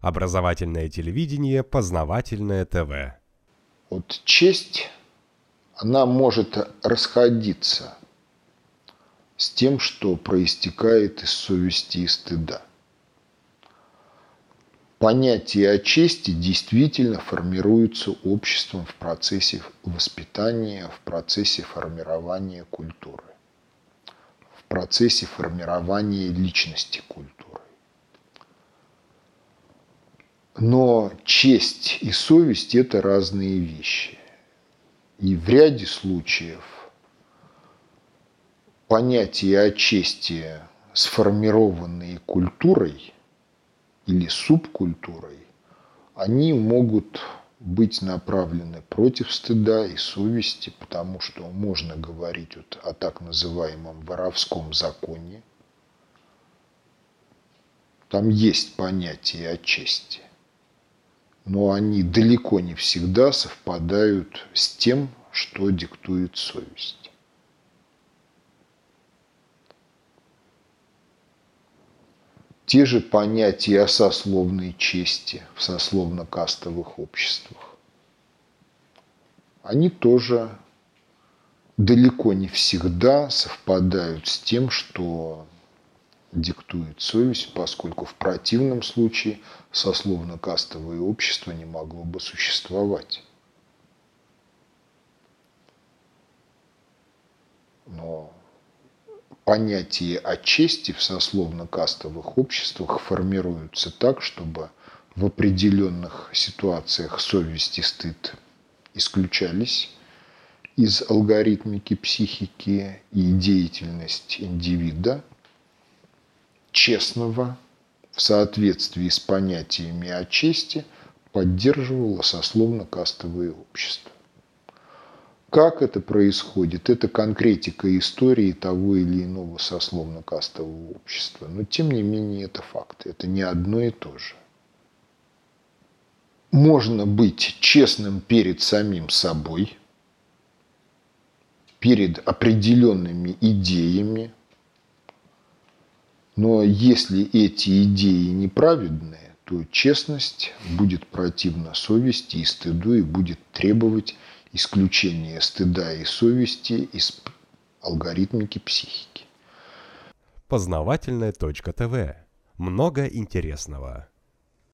Образовательное телевидение, познавательное ТВ. Вот честь, она может расходиться с тем, что проистекает из совести и стыда. Понятие о чести действительно формируется обществом в процессе воспитания, в процессе формирования культуры, в процессе формирования личности культуры. Но честь и совесть – это разные вещи. И в ряде случаев понятия о чести, сформированные культурой или субкультурой, они могут быть направлены против стыда и совести, потому что можно говорить вот о так называемом воровском законе. Там есть понятие о чести но они далеко не всегда совпадают с тем, что диктует совесть. Те же понятия о сословной чести в сословно-кастовых обществах. Они тоже далеко не всегда совпадают с тем, что диктует совесть, поскольку в противном случае сословно-кастовое общество не могло бы существовать. Но понятие о чести в сословно-кастовых обществах формируются так, чтобы в определенных ситуациях совесть и стыд исключались из алгоритмики психики и деятельность индивида – честного в соответствии с понятиями о чести поддерживало сословно-кастовые общества. Как это происходит, это конкретика истории того или иного сословно-кастового общества. Но тем не менее это факт, это не одно и то же. Можно быть честным перед самим собой, перед определенными идеями, но если эти идеи неправедные, то честность будет противна совести и стыду и будет требовать исключения стыда и совести из алгоритмики психики. Познавательная точка ТВ. Много интересного.